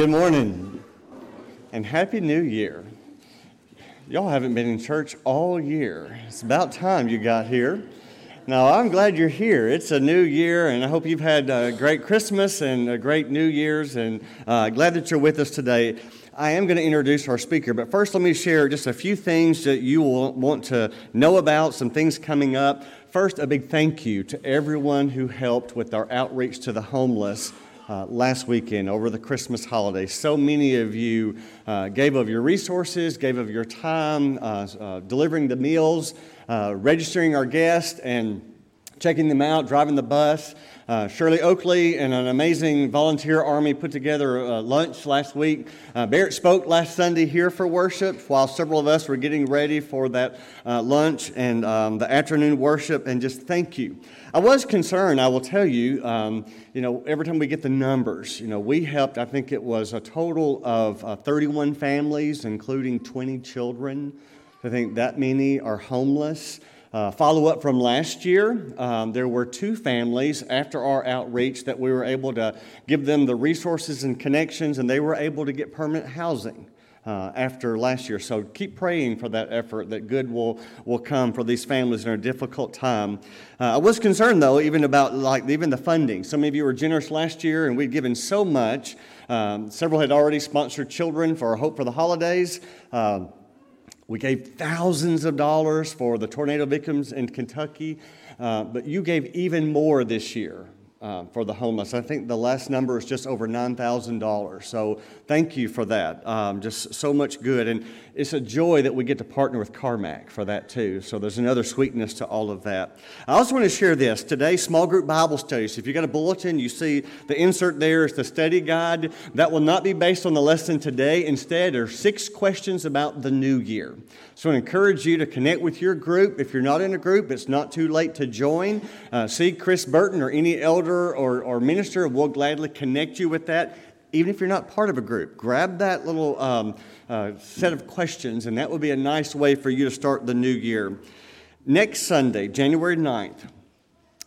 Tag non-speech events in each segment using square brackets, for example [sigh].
Good morning and Happy New Year. Y'all haven't been in church all year. It's about time you got here. Now, I'm glad you're here. It's a new year, and I hope you've had a great Christmas and a great New Year's, and uh, glad that you're with us today. I am going to introduce our speaker, but first let me share just a few things that you will want to know about, some things coming up. First, a big thank you to everyone who helped with our outreach to the homeless uh, last weekend over the Christmas holiday. So many of you uh, gave of your resources, gave of your time, uh, uh delivering the meals, registering our guests, and checking them out, driving the bus. Uh, Shirley Oakley and an amazing volunteer army put together a lunch last week. Uh, Barrett spoke last Sunday here for worship while several of us were getting ready for that uh, lunch and um, the afternoon worship, and just thank you. I was concerned, I will tell you, um, you know, every time we get the numbers, you know, we helped, I think it was a total of uh, 31 families, including 20 children. I think that many are homeless. Uh, follow up from last year, um, there were two families after our outreach that we were able to give them the resources and connections, and they were able to get permanent housing. Uh, after last year. So keep praying for that effort that good will, will come for these families in a difficult time. Uh, I was concerned though, even about like even the funding. Some of you were generous last year and we'd given so much. Um, several had already sponsored children for Hope for the Holidays. Uh, we gave thousands of dollars for the tornado victims in Kentucky, uh, but you gave even more this year uh, for the homeless. I think the last number is just over $9,000. So thank you for that. Um, just so much good. And it's a joy that we get to partner with Carmack for that too. So there's another sweetness to all of that. I also want to share this. Today, small group Bible studies. If you got a bulletin, you see the insert there is the study guide. That will not be based on the lesson today. Instead, are six questions about the new year. So I encourage you to connect with your group. If you're not in a group, it's not too late to join. Uh, see Chris Burton or any elder elder or, or minister We'll gladly connect you with that. Even if you're not part of a group, grab that little um, uh, set of questions, and that would be a nice way for you to start the new year. Next Sunday, January 9th,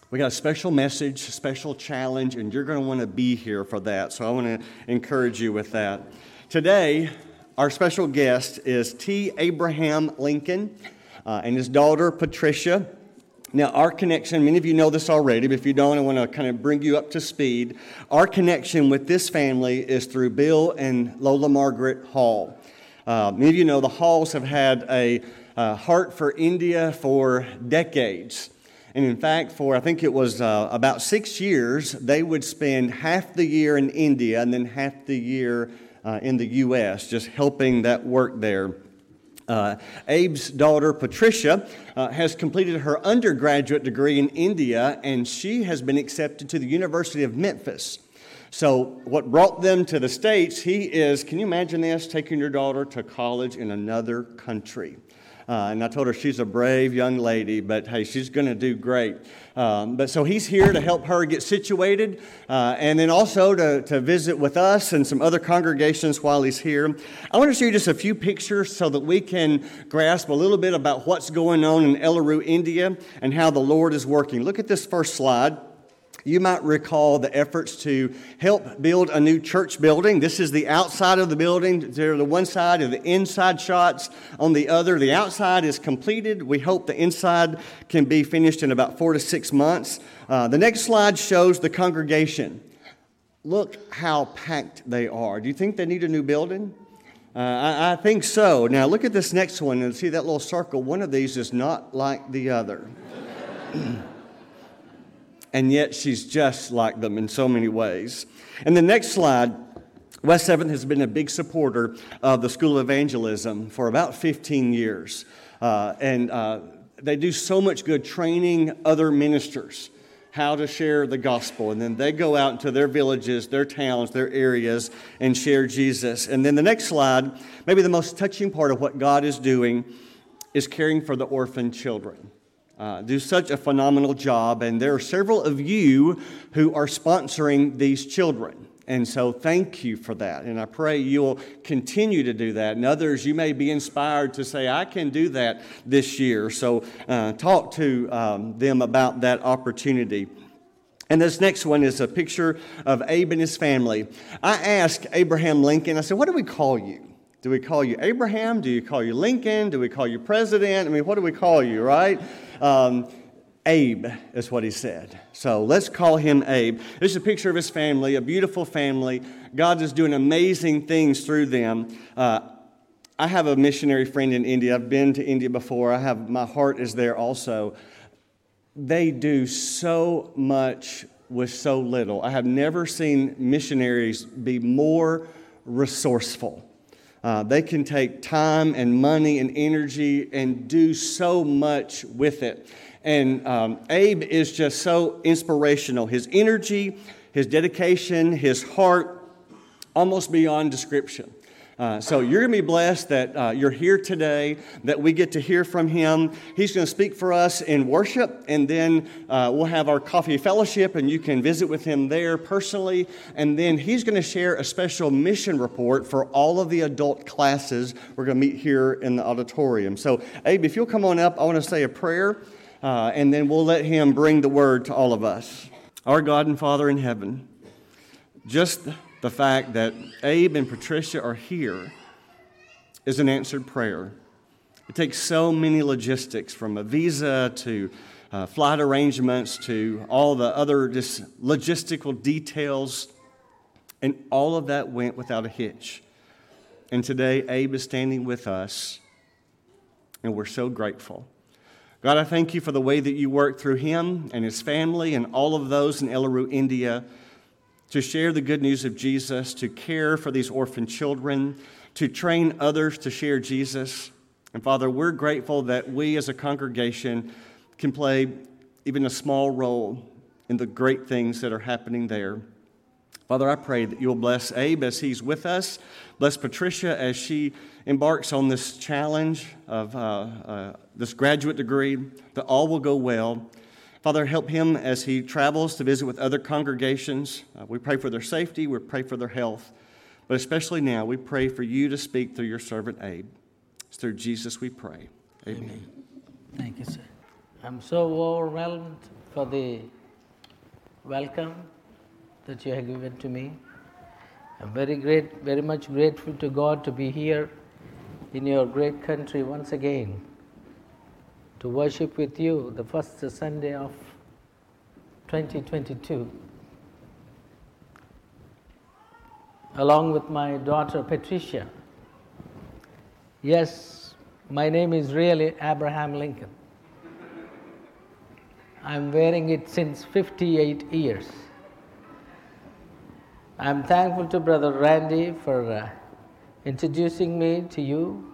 we got a special message, special challenge, and you're going to want to be here for that. So I want to encourage you with that. Today, our special guest is T. Abraham Lincoln uh, and his daughter Patricia. Now, our connection, many of you know this already, but if you don't, I want to kind of bring you up to speed. Our connection with this family is through Bill and Lola Margaret Hall. Uh, many of you know the Halls have had a uh, heart for India for decades. And in fact, for I think it was uh, about six years, they would spend half the year in India and then half the year uh, in the U.S., just helping that work there. Uh, Abe's daughter, Patricia, uh, has completed her undergraduate degree in India, and she has been accepted to the University of Memphis. So, what brought them to the States, he is, can you imagine this, taking your daughter to college in another country? Uh, and I told her she's a brave young lady, but hey, she's going to do great. Um, but so he's here to help her get situated uh, and then also to, to visit with us and some other congregations while he's here. I want to show you just a few pictures so that we can grasp a little bit about what's going on in Eluru, India, and how the Lord is working. Look at this first slide. You might recall the efforts to help build a new church building. This is the outside of the building. There, are the one side of the inside shots on the other. The outside is completed. We hope the inside can be finished in about four to six months. Uh, the next slide shows the congregation. Look how packed they are. Do you think they need a new building? Uh, I, I think so. Now, look at this next one and see that little circle. One of these is not like the other. [clears throat] and yet she's just like them in so many ways. And the next slide, West 7th has been a big supporter of the School of Evangelism for about 15 years. Uh, and uh, they do so much good training other ministers how to share the gospel. And then they go out into their villages, their towns, their areas, and share Jesus. And then the next slide, maybe the most touching part of what God is doing, is caring for the orphan children uh, do such a phenomenal job. And there are several of you who are sponsoring these children. And so, thank you for that. And I pray you'll continue to do that. And others, you may be inspired to say, I can do that this year. So, uh, talk to um, them about that opportunity. And this next one is a picture of Abe and his family. I asked Abraham Lincoln, I said, What do we call you? Do we call you Abraham? Do you call you Lincoln? Do we call you President? I mean, what do we call you, right? Um, Abe is what he said. So let's call him Abe. This is a picture of his family, a beautiful family. God is doing amazing things through them. Uh, I have a missionary friend in India. I've been to India before. I have my heart is there also. They do so much with so little. I have never seen missionaries be more resourceful. Uh, they can take time and money and energy and do so much with it. And um, Abe is just so inspirational. His energy, his dedication, his heart, almost beyond description. Uh, so you're going to be blessed that uh, you're here today, that we get to hear from him. He's going to speak for us in worship, and then uh, we'll have our coffee fellowship, and you can visit with him there personally. And then he's going to share a special mission report for all of the adult classes we're going to meet here in the auditorium. So, Abe, if you'll come on up, I want to say a prayer uh, and then we'll let Him bring the word to all of us. Our God and Father in heaven, just the fact that Abe and Patricia are here is an answered prayer. It takes so many logistics from a visa to uh, flight arrangements to all the other just logistical details, and all of that went without a hitch. And today, Abe is standing with us, and we're so grateful. God, I thank you for the way that you work through him and his family and all of those in Eluru, India, to share the good news of Jesus, to care for these orphan children, to train others to share Jesus. And Father, we're grateful that we as a congregation can play even a small role in the great things that are happening there. Father, I pray that you'll bless Abe as he's with us, bless Patricia as she embarks on this challenge of uh, uh, this graduate degree, that all will go well. Father, help him as he travels to visit with other congregations. Uh, we pray for their safety, we pray for their health, but especially now, we pray for you to speak through your servant Abe. It's through Jesus we pray. Amen. Amen. Thank you, sir. I'm so overwhelmed for the welcome that you have given to me. I'm very great, very much grateful to God to be here in your great country once again to worship with you the first Sunday of 2022. Along with my daughter Patricia. Yes, my name is really Abraham Lincoln. I'm wearing it since 58 years. I'm thankful to Brother Randy for uh, introducing me to you.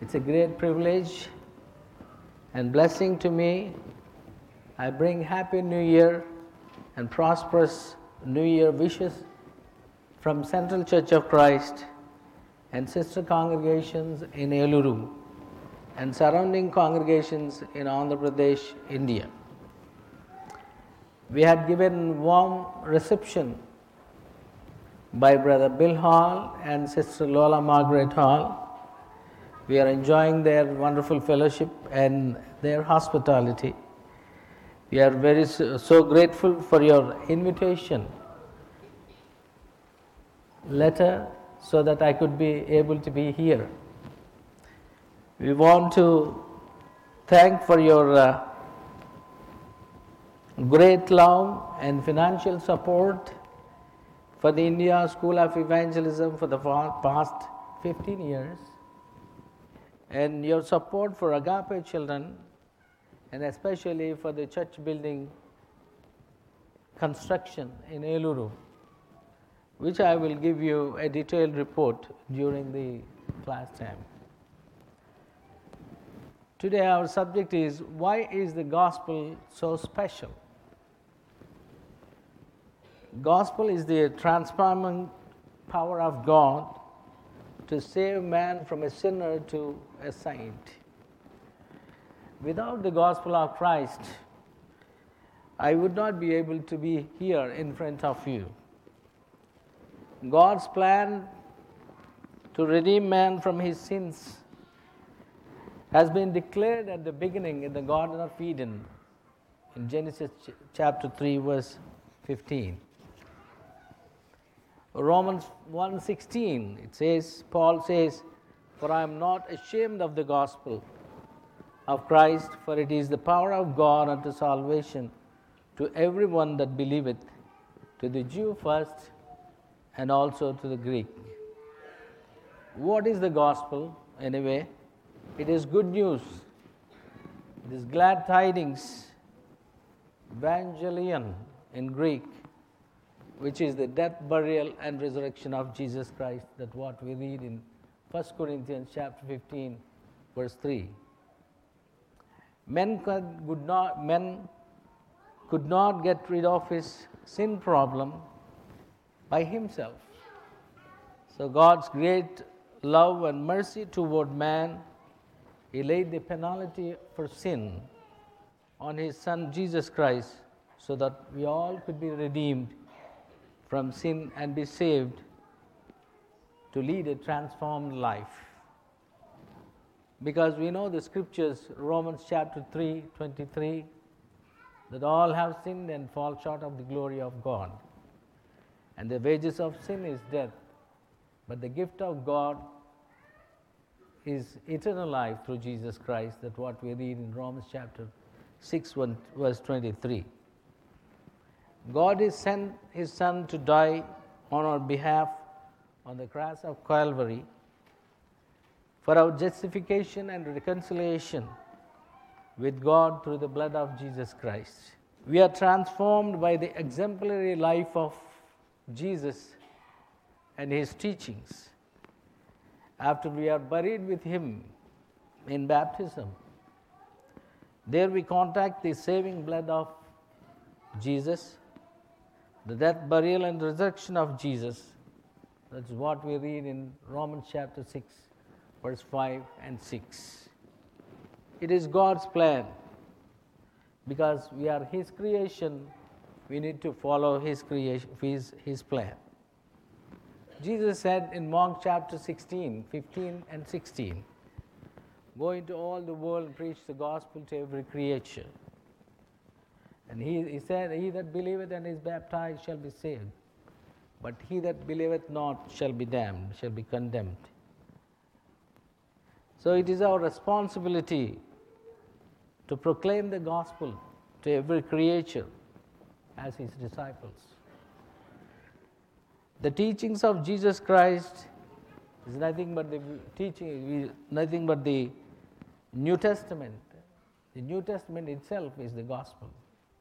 It's a great privilege and blessing to me. I bring Happy New Year and prosperous New Year wishes from Central Church of Christ and sister congregations in Eluru and surrounding congregations in Andhra Pradesh, India. We had given warm reception by Brother Bill Hall and Sister Lola Margaret Hall. We are enjoying their wonderful fellowship and their hospitality. We are very so grateful for your invitation letter so that I could be able to be here. We want to thank for your uh, great love and financial support for the India School of Evangelism for the past 15 years, and your support for Agape children, and especially for the church building construction in Eluru, which I will give you a detailed report during the class time. Today, our subject is why is the gospel so special? Gospel is the transforming power of God to save man from a sinner to a saint. Without the gospel of Christ, I would not be able to be here in front of you. God's plan to redeem man from his sins has been declared at the beginning in the Garden of Eden in Genesis chapter 3, verse 15. Romans 1:16 it says Paul says for I am not ashamed of the gospel of Christ for it is the power of God unto salvation to everyone that believeth to the Jew first and also to the Greek. What is the gospel anyway? It is good news. It is glad tidings, evangelion in Greek, which is the death, burial, and resurrection of Jesus Christ. That what we read in 1 Corinthians chapter 15, verse 3. Men could not, men could not get rid of his sin problem by himself. So God's great love and mercy toward man, he laid the penalty for sin on his son Jesus Christ so that we all could be redeemed from sin and be saved to lead a transformed life. Because we know the scriptures, Romans chapter 3 23, that all have sinned and fall short of the glory of God. And the wages of sin is death, but the gift of God is eternal life through Jesus Christ. That what we read in Romans chapter 6, verse 23. God has sent His Son to die on our behalf on the cross of Calvary for our justification and reconciliation with God through the blood of Jesus Christ. We are transformed by the exemplary life of Jesus and His teachings. After we are buried with Him in baptism, there we contact the saving blood of Jesus the death, burial, and resurrection of Jesus. That's what we read in Romans chapter 6, verse 5 and 6. It is God's plan. Because we are His creation, we need to follow His creation, His, his plan. Jesus said in Mark chapter 16, 15 and 16, Go into all the world and preach the gospel to every creature. And he, he said, He that believeth and is baptized shall be saved, but he that believeth not shall be damned, shall be condemned. So it is our responsibility to proclaim the gospel to every creature as his disciples. The teachings of Jesus Christ is nothing but the teaching, nothing but the New Testament. The New Testament itself is the gospel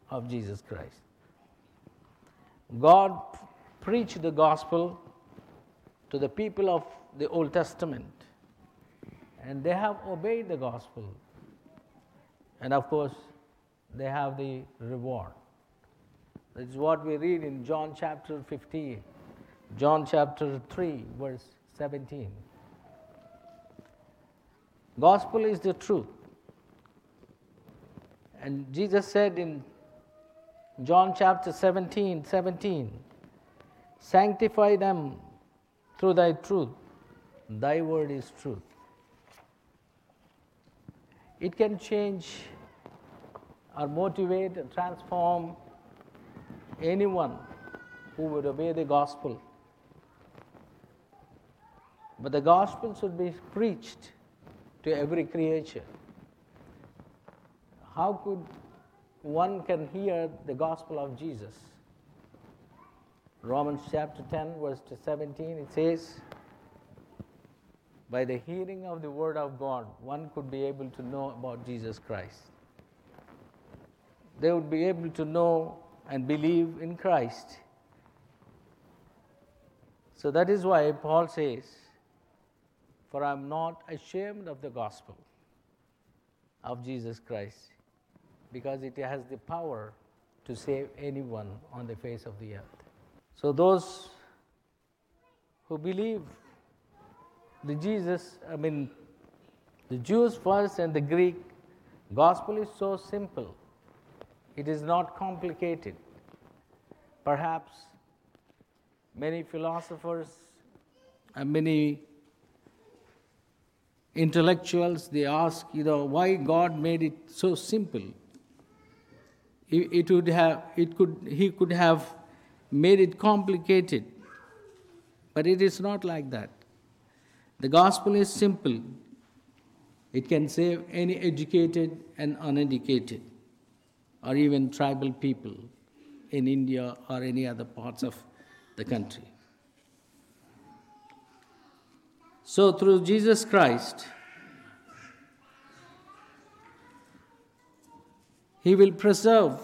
of Jesus Christ. God preached the gospel to the people of the Old Testament, and they have obeyed the gospel. And of course, they have the reward. Is what we read in John chapter 15, John chapter 3, verse 17. Gospel is the truth. And Jesus said in John chapter 17, 17. Sanctify them through thy truth. Thy word is truth. It can change or motivate and transform anyone who would obey the gospel. But the gospel should be preached to every creature. How could one can hear the gospel of Jesus. Romans chapter 10, verse 17, it says, By the hearing of the word of God, one could be able to know about Jesus Christ. They would be able to know and believe in Christ. So that is why Paul says, For I am not ashamed of the gospel of Jesus Christ because it has the power to save anyone on the face of the earth. So, those who believe the Jesus, I mean, the Jews first and the Greek, gospel is so simple. It is not complicated. Perhaps many philosophers and many intellectuals they ask, you know, why God made it so simple. It, would have, it could, he could have made it complicated. But it is not like that. The gospel is simple. It can save any educated and uneducated, or even tribal people in India or any other parts of the country. So, through Jesus Christ, He will preserve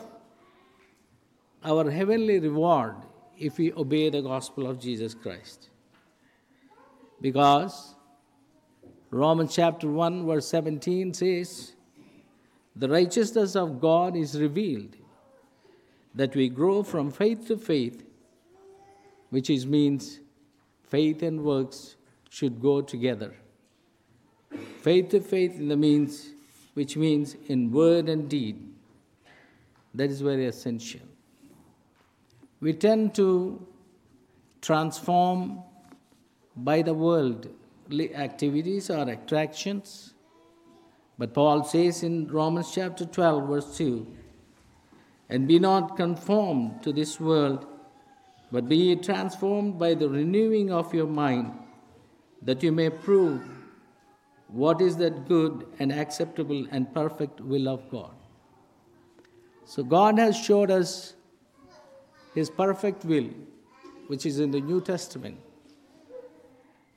our heavenly reward if we obey the gospel of Jesus Christ. Because Romans chapter 1, verse 17 says, The righteousness of God is revealed, that we grow from faith to faith, which is, means faith and works should go together. Faith to faith in the means, which means in word and deed. That is very essential. We tend to transform by the world activities or attractions. But Paul says in Romans chapter 12, verse 2 And be not conformed to this world, but be transformed by the renewing of your mind, that you may prove what is that good and acceptable and perfect will of God. So God has showed us His perfect will, which is in the New Testament.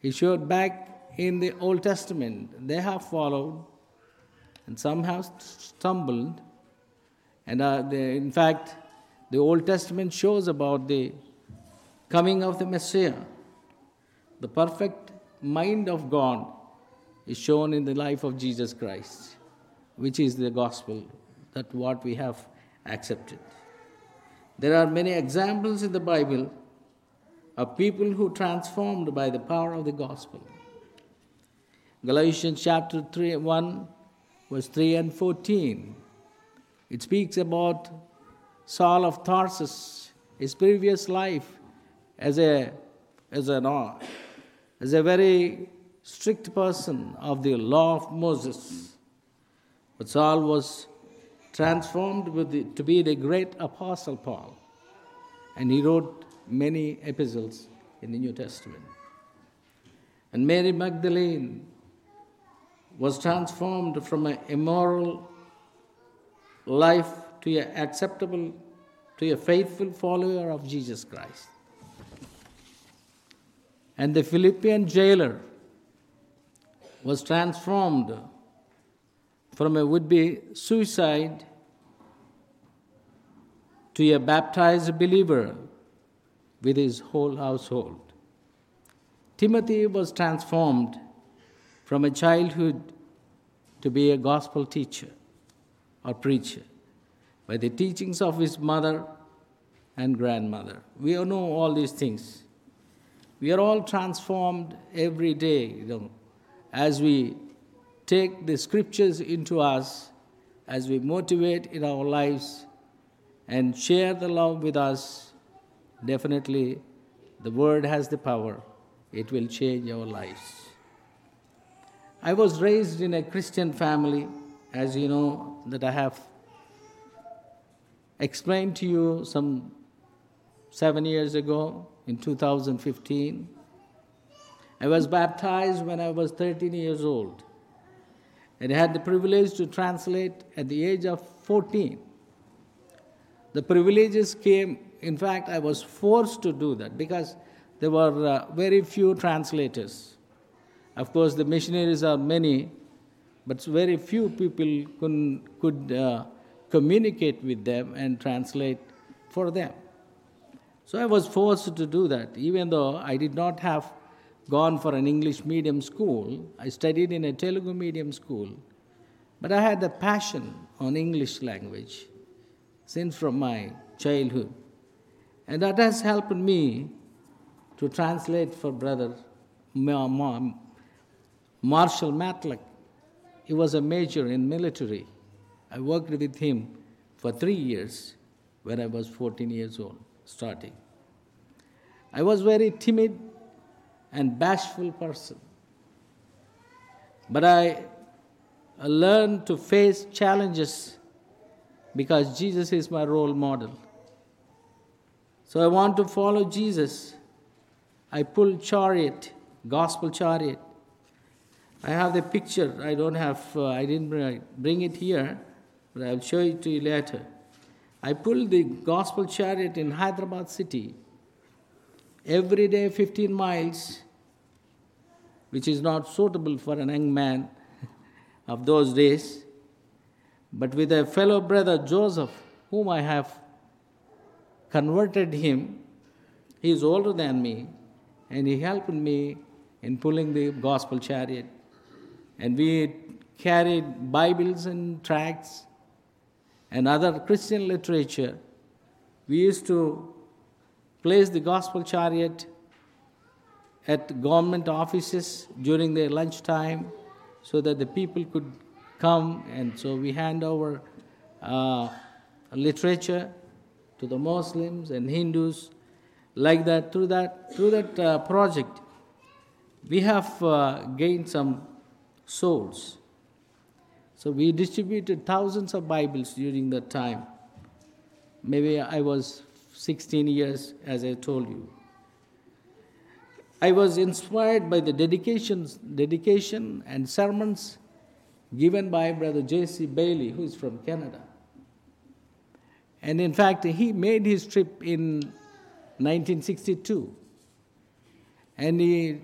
He showed back in the Old Testament. They have followed, and some have stumbled. And uh, in fact, the Old Testament shows about the coming of the Messiah. The perfect mind of God is shown in the life of Jesus Christ, which is the gospel, that what we have accepted. There are many examples in the Bible of people who transformed by the power of the gospel. Galatians chapter 3, 1, verse 3 and 14. It speaks about Saul of Tarsus, his previous life as a, as a, uh, as a very strict person of the law of Moses. But Saul was transformed the, to be the great apostle Paul. And he wrote many epistles in the New Testament. And Mary Magdalene was transformed from an immoral life to an acceptable, to a faithful follower of Jesus Christ. And the Philippian jailer was transformed from a would be suicide to a baptized believer with his whole household. Timothy was transformed from a childhood to be a gospel teacher or preacher by the teachings of his mother and grandmother. We all know all these things. We are all transformed every day, you know, as we take the scriptures into us, as we motivate in our lives and share the love with us, definitely the word has the power. It will change our lives. I was raised in a Christian family, as you know, that I have explained to you some seven years ago in 2015. I was baptized when I was 13 years old. And I had the privilege to translate at the age of 14. The privileges came, in fact, I was forced to do that because there were uh, very few translators. Of course, the missionaries are many, but very few people could, could uh, communicate with them and translate for them. So I was forced to do that, even though I did not have gone for an English medium school. I studied in a Telugu medium school. But I had a passion on English language since from my childhood. And that has helped me to translate for brother Marshall Matlock. He was a major in military. I worked with him for three years when I was 14 years old, starting. I was very timid and bashful person. But I learned to face challenges because Jesus is my role model. So I want to follow Jesus. I pull chariot, gospel chariot. I have the picture. I don't have, uh, I didn't bring it here, but I'll show it to you later. I pull the gospel chariot in Hyderabad city every day 15 miles, which is not suitable for a young man [laughs] of those days. But with a fellow brother Joseph, whom I have converted him, he is older than me, and he helped me in pulling the gospel chariot. And we carried Bibles and tracts and other Christian literature. We used to place the gospel chariot at government offices during their lunchtime so that the people could come. And so we hand over uh, literature to the Muslims and Hindus like that. Through that through that uh, project we have uh, gained some souls. So we distributed thousands of bibles during that time. Maybe i was 16 years as i told you i was inspired by the dedications dedication and sermons given by Brother J.C. Bailey, who is from Canada. And in fact, he made his trip in 1962. And he,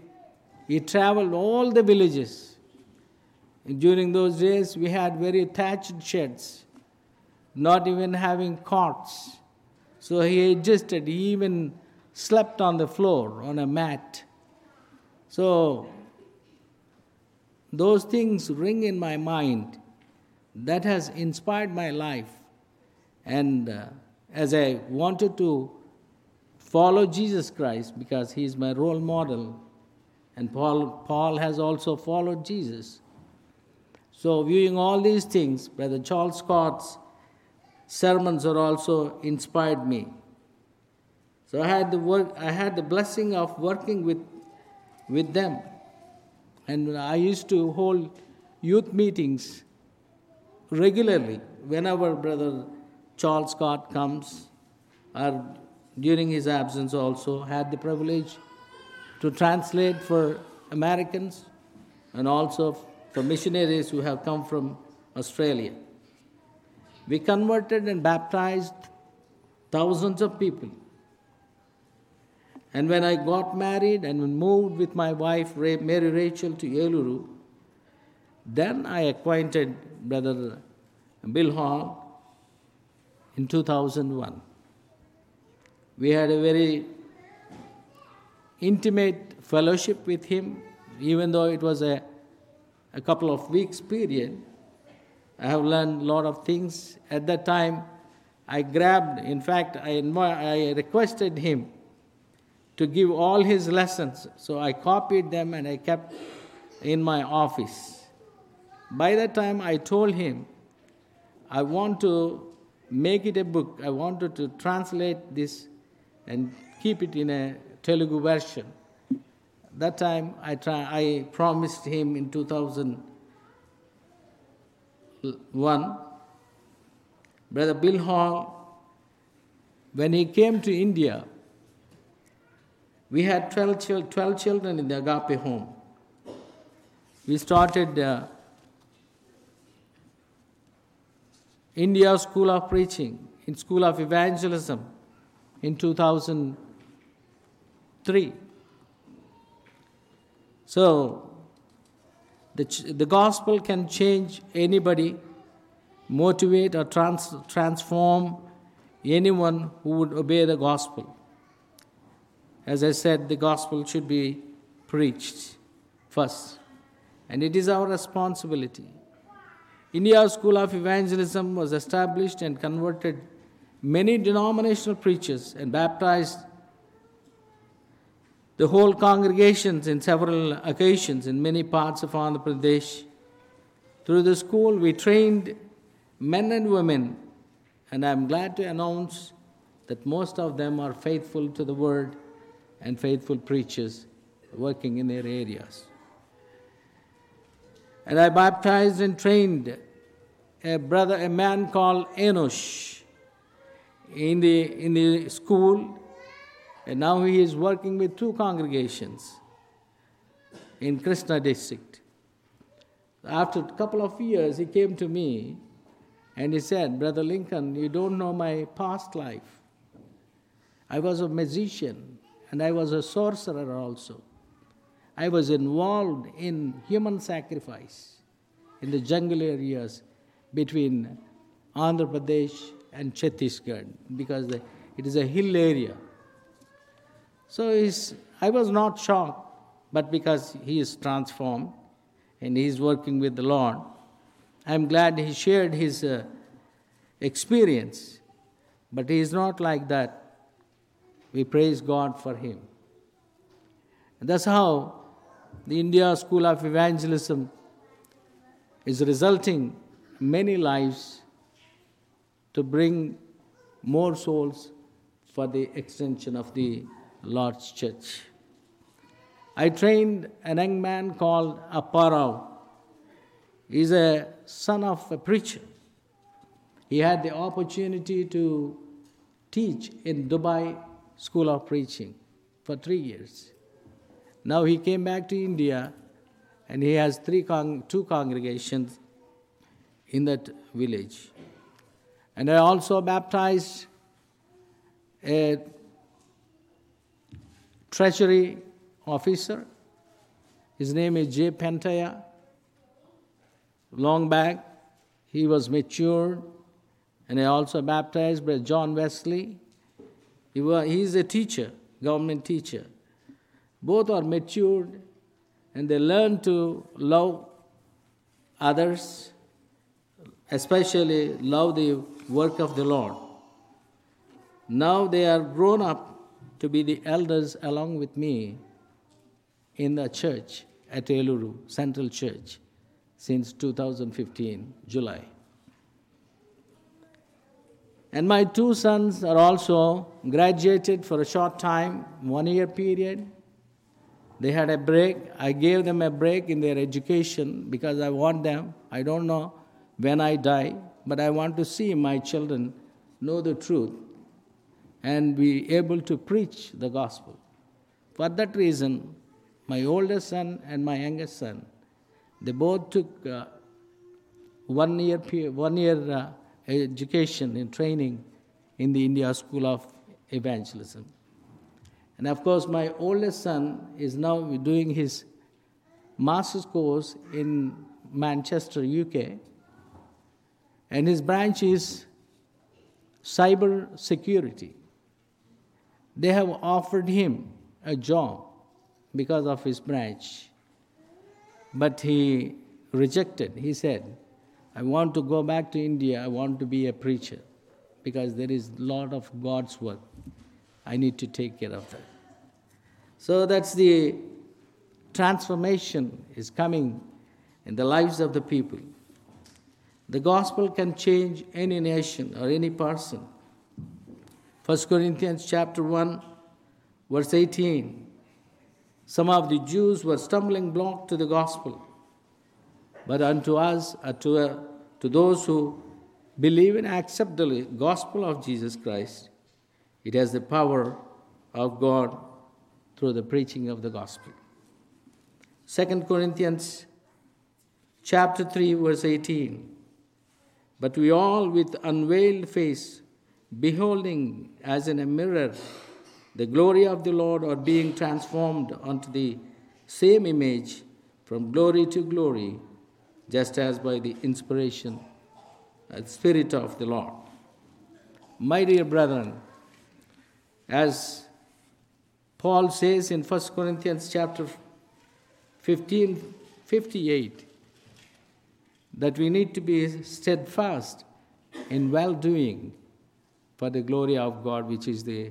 he traveled all the villages. And during those days, we had very attached sheds, not even having cots. So he adjusted, he even slept on the floor on a mat. So those things ring in my mind. That has inspired my life. And uh, as I wanted to follow Jesus Christ because he is my role model, and Paul, Paul has also followed Jesus. So, viewing all these things, Brother Charles Scott's sermons are also inspired me. So I had the work, I had the blessing of working with, with them. And I used to hold youth meetings regularly whenever Brother Charles Scott comes, or during his absence also, had the privilege to translate for Americans and also for missionaries who have come from Australia. We converted and baptized thousands of people. And when I got married and moved with my wife, Mary Rachel, to Eluru, then I acquainted Brother Bill Hall in 2001. We had a very intimate fellowship with him, even though it was a, a couple of weeks period. I have learned a lot of things. At that time, I grabbed, in fact, I, I requested him to give all his lessons. So I copied them and I kept in my office. By that time, I told him, I want to make it a book. I wanted to translate this and keep it in a Telugu version. That time, I, try, I promised him in 2001, Brother Bill Hall, when he came to India, we had 12, 12 children in the Agape home. We started uh, India School of Preaching, in School of Evangelism in 2003. So, the, the gospel can change anybody, motivate or trans, transform anyone who would obey the gospel. As I said, the gospel should be preached first. And it is our responsibility. India School of Evangelism was established and converted many denominational preachers and baptized the whole congregations in several occasions in many parts of Andhra Pradesh. Through the school, we trained men and women, and I'm glad to announce that most of them are faithful to the word and faithful preachers working in their areas. And I baptized and trained a brother, a man called Enosh in the, in the school, and now he is working with two congregations in Krishna district. After a couple of years, he came to me and he said, Brother Lincoln, you don't know my past life. I was a magician and I was a sorcerer also. I was involved in human sacrifice in the jungle areas between Andhra Pradesh and Chhattisgarh because it is a hill area. So I was not shocked, but because he is transformed and he is working with the Lord, I am glad he shared his uh, experience. But he is not like that. We praise God for him. And that's how the India School of Evangelism is resulting many lives to bring more souls for the extension of the Lord's church. I trained a young man called Apparao. He's a son of a preacher. He had the opportunity to teach in Dubai School of Preaching for three years. Now he came back to India and he has three con- two congregations in that village. And I also baptized a treasury officer. His name is J. Pantaya. Long back, he was matured, and also baptized by John Wesley. He was, he is a teacher, government teacher. Both are matured, and they learn to love others, especially love the work of the Lord. Now they are grown up to be the elders along with me in the church at Eluru, Central Church, since 2015, July. And my two sons are also graduated for a short time, one year period. They had a break. I gave them a break in their education because I want them. I don't know when I die, but I want to see my children know the truth and be able to preach the gospel. For that reason, my oldest son and my youngest son, they both took uh, one year, one year uh, education and training in the India School of Evangelism. And of course, my oldest son is now doing his master's course in Manchester, UK, and his branch is cyber security. They have offered him a job because of his branch. But he rejected. He said, I want to go back to India. I want to be a preacher because there is a lot of God's work. I need to take care of that. So that's the transformation is coming in the lives of the people. The gospel can change any nation or any person. 1 Corinthians chapter 1 verse 18 some of the Jews were stumbling block to the gospel. But unto us, uh, to, uh, to those who believe and accept the gospel of Jesus Christ, it has the power of God through the preaching of the gospel. 2 Corinthians chapter 3 verse 18 but we all with unveiled face beholding as in a mirror the glory of the Lord or being transformed onto the same image from glory to glory, just as by the inspiration and Spirit of the Lord. My dear brethren, as Paul says in 1 Corinthians chapter 15, 58, that we need to be steadfast in well doing for the glory of God, which is the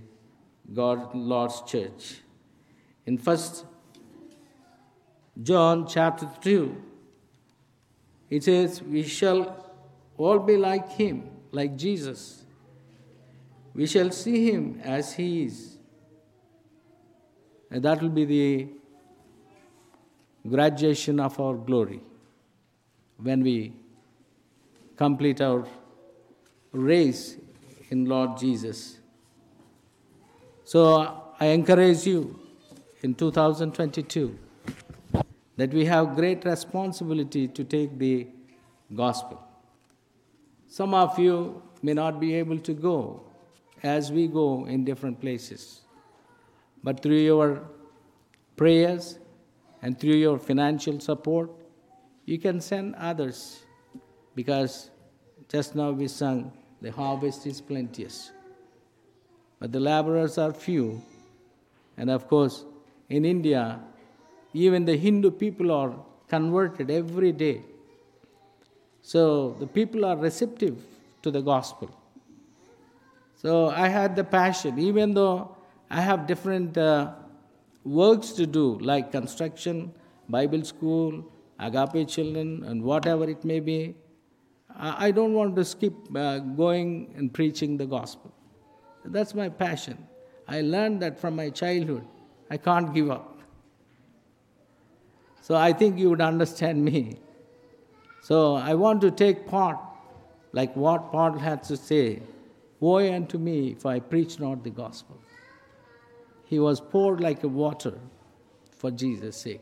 God Lord's church. In first John chapter 2, it says, We shall all be like him, like Jesus. We shall see him as he is. And that will be the graduation of our glory when we complete our race in Lord Jesus. So I encourage you in 2022 that we have great responsibility to take the gospel. Some of you may not be able to go as we go in different places, but through your prayers and through your financial support, you can send others because just now we sung, the harvest is plenteous, but the laborers are few. And of course, in India, even the Hindu people are converted every day. So the people are receptive to the gospel. So I had the passion, even though I have different uh, works to do, like construction, Bible school, agape children, and whatever it may be. I don't want to skip uh, going and preaching the gospel. That's my passion. I learned that from my childhood. I can't give up. So I think you would understand me. So I want to take part, like what Paul had to say Woe unto me if I preach not the gospel. He was poured like a water for Jesus' sake.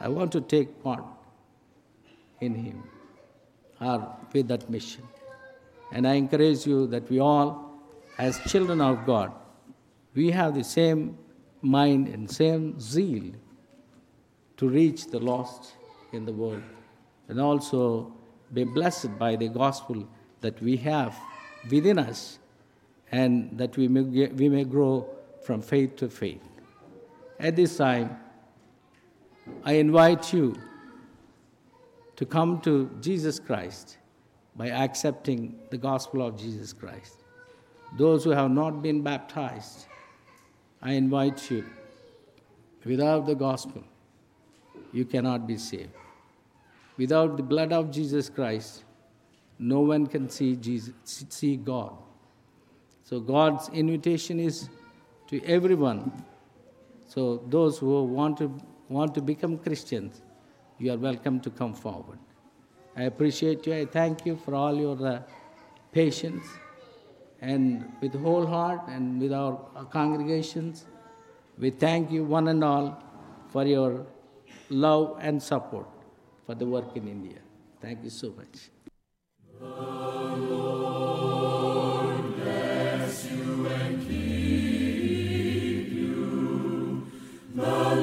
I want to take part in him or with that mission. And I encourage you that we all, as children of God, we have the same mind and same zeal to reach the lost in the world and also be blessed by the gospel that we have within us and that we may, we may grow from faith to faith. At this time, I invite you to come to Jesus Christ by accepting the gospel of Jesus Christ. Those who have not been baptized, I invite you. Without the gospel, you cannot be saved. Without the blood of Jesus Christ, no one can see Jesus, see God. So God's invitation is to everyone. So those who want to want to become Christians, you are welcome to come forward. I appreciate you. I thank you for all your uh, patience. And with whole heart and with our, congregations, we thank you one and all for your love and support for the work in India. Thank you so much. Lord